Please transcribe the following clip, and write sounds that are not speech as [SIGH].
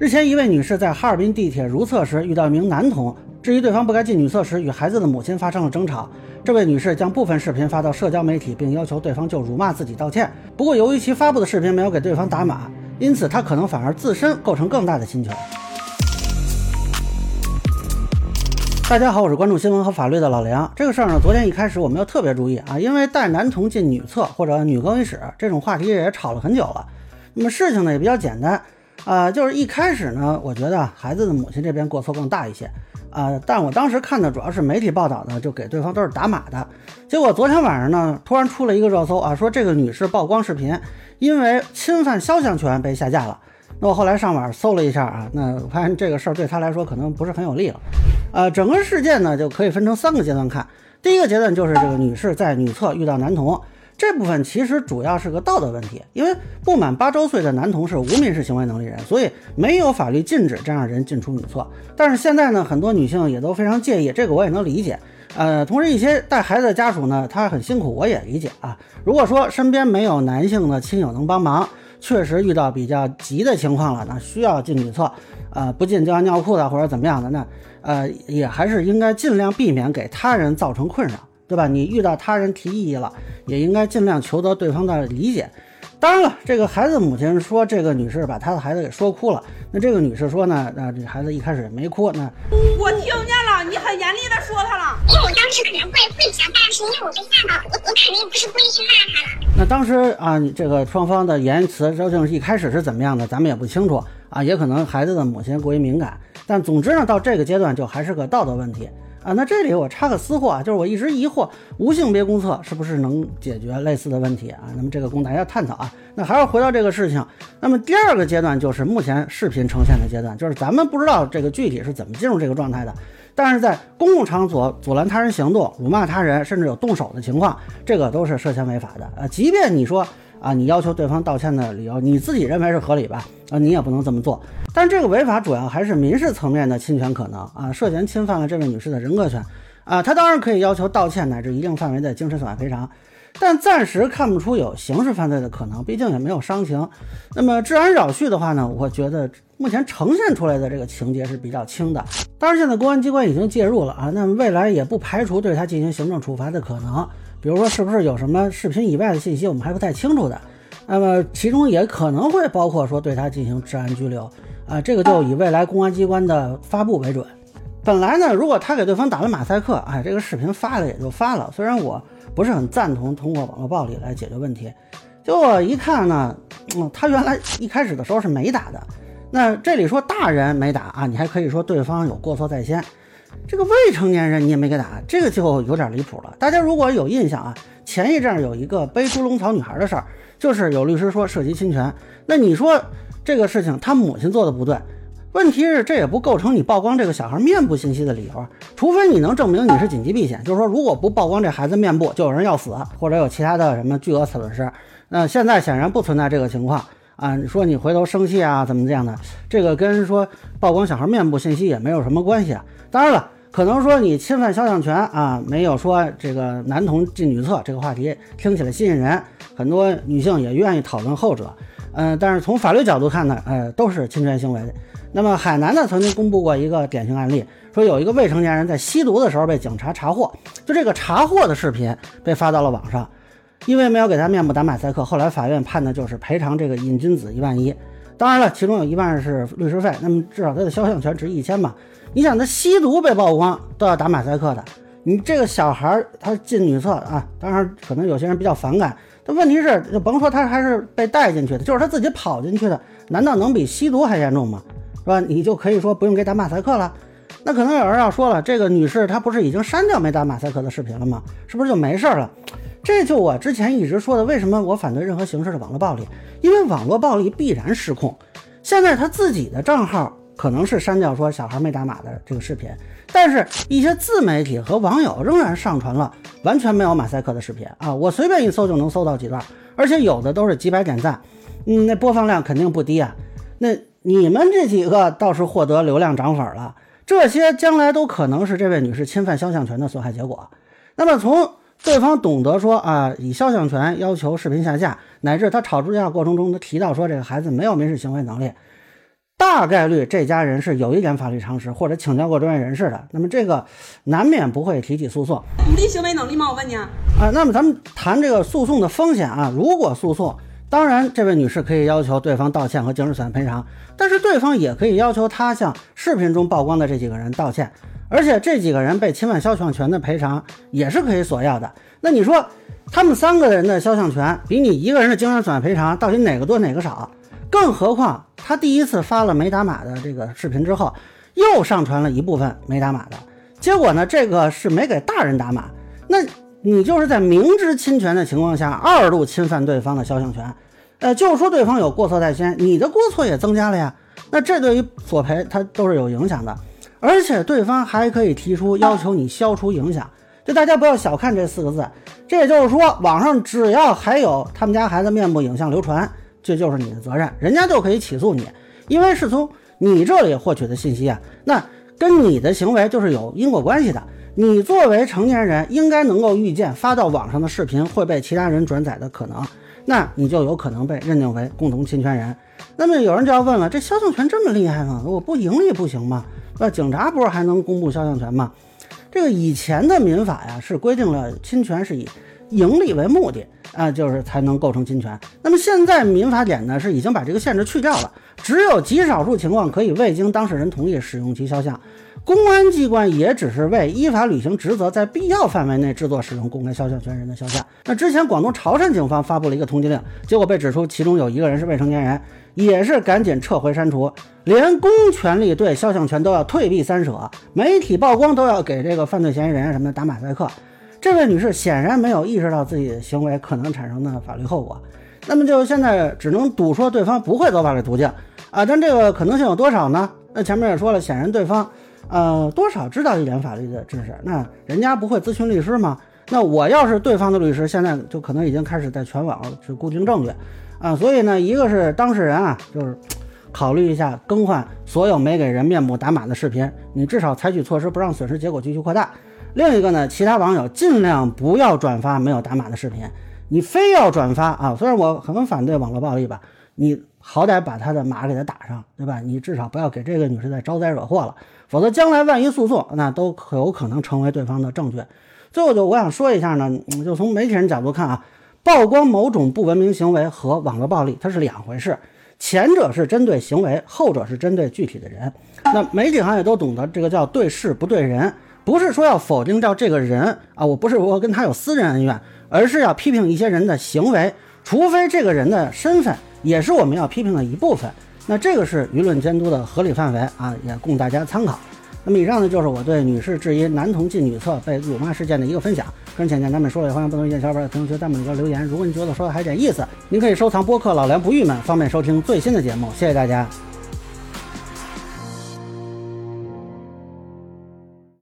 日前，一位女士在哈尔滨地铁如厕时遇到一名男童，质疑对方不该进女厕时，与孩子的母亲发生了争吵。这位女士将部分视频发到社交媒体，并要求对方就辱骂自己道歉。不过，由于其发布的视频没有给对方打码，因此她可能反而自身构成更大的侵权。大家好，我是关注新闻和法律的老梁。这个事儿呢，昨天一开始我们要特别注意啊，因为带男童进女厕或者女更衣室这种话题也吵了很久了。那么事情呢也比较简单。啊，就是一开始呢，我觉得孩子的母亲这边过错更大一些，啊，但我当时看的主要是媒体报道呢，就给对方都是打码的。结果昨天晚上呢，突然出了一个热搜啊，说这个女士曝光视频，因为侵犯肖像权被下架了。那我后来上网搜了一下啊，那我发现这个事儿对她来说可能不是很有利了。呃，整个事件呢就可以分成三个阶段看，第一个阶段就是这个女士在女厕遇到男童。这部分其实主要是个道德问题，因为不满八周岁的男童是无民事行为能力人，所以没有法律禁止这样人进出女厕。但是现在呢，很多女性也都非常介意，这个我也能理解。呃，同时一些带孩子的家属呢，他很辛苦，我也理解啊。如果说身边没有男性的亲友能帮忙，确实遇到比较急的情况了，那需要进女厕，呃，不进就要尿裤子或者怎么样的，那呃，也还是应该尽量避免给他人造成困扰。对吧？你遇到他人提异议了，也应该尽量求得对方的理解。当然了，这个孩子母亲说，这个女士把她的孩子给说哭了。那这个女士说呢？那这孩子一开始也没哭。那我听见了，你很严厉的说他了。因为我当时可能会会想，但是因为我被吓到，我我肯定不是故意去骂他了。那当时啊，这个双方的言辞究竟是一开始是怎么样的，咱们也不清楚啊。也可能孩子的母亲过于敏感。但总之呢，到这个阶段就还是个道德问题。啊，那这里我插个私货啊，就是我一直疑惑无性别公厕是不是能解决类似的问题啊？那么这个供大家探讨啊。那还是回到这个事情，那么第二个阶段就是目前视频呈现的阶段，就是咱们不知道这个具体是怎么进入这个状态的，但是在公共场所阻拦他人行动、辱骂他人，甚至有动手的情况，这个都是涉嫌违法的啊。即便你说。啊，你要求对方道歉的理由，你自己认为是合理吧？啊，你也不能这么做。但这个违法主要还是民事层面的侵权可能啊，涉嫌侵犯了这位女士的人格权啊，他当然可以要求道歉乃至一定范围的精神损害赔偿，但暂时看不出有刑事犯罪的可能，毕竟也没有伤情。那么治安扰序的话呢，我觉得目前呈现出来的这个情节是比较轻的。当然，现在公安机关已经介入了啊，那么未来也不排除对他进行行政处罚的可能。比如说，是不是有什么视频以外的信息，我们还不太清楚的？那么其中也可能会包括说对他进行治安拘留啊，这个就以未来公安机关的发布为准。本来呢，如果他给对方打了马赛克，哎，这个视频发了也就发了。虽然我不是很赞同通过网络暴力来解决问题，结果一看呢，嗯，他原来一开始的时候是没打的。那这里说大人没打啊，你还可以说对方有过错在先。这个未成年人你也没给打，这个就有点离谱了。大家如果有印象啊，前一阵有一个背猪笼草女孩的事儿，就是有律师说涉及侵权。那你说这个事情他母亲做的不对，问题是这也不构成你曝光这个小孩面部信息的理由，除非你能证明你是紧急避险，就是说如果不曝光这孩子面部，就有人要死或者有其他的什么巨额损失。那现在显然不存在这个情况啊，说你回头生气啊怎么这样的，这个跟说曝光小孩面部信息也没有什么关系啊。当然了。可能说你侵犯肖像权啊，没有说这个男童进女厕这个话题听起来吸引人，很多女性也愿意讨论后者。嗯，但是从法律角度看呢，呃，都是侵权行为。那么海南呢曾经公布过一个典型案例，说有一个未成年人在吸毒的时候被警察查获，就这个查获的视频被发到了网上，因为没有给他面部打马赛克，后来法院判的就是赔偿这个瘾君子一万一。当然了，其中有一万是律师费，那么至少他的肖像权值一千吧。你想他吸毒被曝光都要打马赛克的，你这个小孩他进女厕啊，当然可能有些人比较反感，但问题是就甭说他还是被带进去的，就是他自己跑进去的，难道能比吸毒还严重吗？是吧？你就可以说不用给打马赛克了。那可能有人要说了，这个女士她不是已经删掉没打马赛克的视频了吗？是不是就没事了？这就我之前一直说的，为什么我反对任何形式的网络暴力？因为网络暴力必然失控。现在他自己的账号。可能是删掉说小孩没打码的这个视频，但是一些自媒体和网友仍然上传了完全没有马赛克的视频啊！我随便一搜就能搜到几段，而且有的都是几百点赞，嗯，那播放量肯定不低啊。那你们这几个倒是获得流量涨粉了，这些将来都可能是这位女士侵犯肖像权的损害结果。那么从对方懂得说啊，以肖像权要求视频下架，乃至他吵住架过程中他提到说这个孩子没有民事行为能力。大概率这家人是有一点法律常识或者请教过专业人士的，那么这个难免不会提起诉讼。独立行为能力吗？我问你。啊，那么咱们谈这个诉讼的风险啊，如果诉讼，当然这位女士可以要求对方道歉和精神损害赔偿，但是对方也可以要求他向视频中曝光的这几个人道歉，而且这几个人被侵犯肖像权的赔偿也是可以索要的。那你说他们三个人的肖像权比你一个人的精神损害赔偿到底哪个多哪个少？更何况，他第一次发了没打码的这个视频之后，又上传了一部分没打码的，结果呢，这个是没给大人打码，那你就是在明知侵权的情况下二度侵犯对方的肖像权，呃，就是说对方有过错在先，你的过错也增加了呀，那这对于索赔它都是有影响的，而且对方还可以提出要求你消除影响，就大家不要小看这四个字，这也就是说，网上只要还有他们家孩子面部影像流传。这就是你的责任，人家就可以起诉你，因为是从你这里获取的信息啊，那跟你的行为就是有因果关系的。你作为成年人，应该能够预见发到网上的视频会被其他人转载的可能，那你就有可能被认定为共同侵权人。那么有人就要问了，这肖像权这么厉害吗？我不盈利不行吗？那警察不是还能公布肖像权吗？这个以前的民法呀是规定了侵权是以盈利为目的。啊，就是才能构成侵权。那么现在民法典呢是已经把这个限制去掉了，只有极少数情况可以未经当事人同意使用其肖像。公安机关也只是为依法履行职责，在必要范围内制作使用公开肖像权人的肖像。那之前广东潮汕警方发布了一个通缉令，结果被指出其中有一个人是未成年人，也是赶紧撤回删除，连公权力对肖像权都要退避三舍，媒体曝光都要给这个犯罪嫌疑人什么的打马赛克。这位女士显然没有意识到自己的行为可能产生的法律后果，那么就现在只能赌说对方不会走法律途径啊，但这个可能性有多少呢？那前面也说了，显然对方呃多少知道一点法律的知识，那人家不会咨询律师吗？那我要是对方的律师，现在就可能已经开始在全网去固定证据啊，所以呢，一个是当事人啊，就是 [TSK] 考虑一下更换所有没给人面部打码的视频，你至少采取措施不让损失结果继续扩大。另一个呢，其他网友尽量不要转发没有打码的视频。你非要转发啊，虽然我很反对网络暴力吧，你好歹把他的码给他打上，对吧？你至少不要给这个女士再招灾惹祸了，否则将来万一诉讼，那都有可能成为对方的证据。最后就我想说一下呢，就从媒体人角度看啊，曝光某种不文明行为和网络暴力它是两回事，前者是针对行为，后者是针对具体的人。那媒体行业都懂得这个叫对事不对人。不是说要否定掉这个人啊，我不是我跟他有私人恩怨，而是要批评一些人的行为，除非这个人的身份也是我们要批评的一部分，那这个是舆论监督的合理范围啊，也供大家参考。那么以上呢就是我对女士质疑男童进女厕被辱骂事件的一个分享，个人浅见难免说了，欢迎不同意见小伙伴在评论区弹幕里边留言。如果你觉得说的还有点意思，您可以收藏播客老梁不郁闷，方便收听最新的节目。谢谢大家。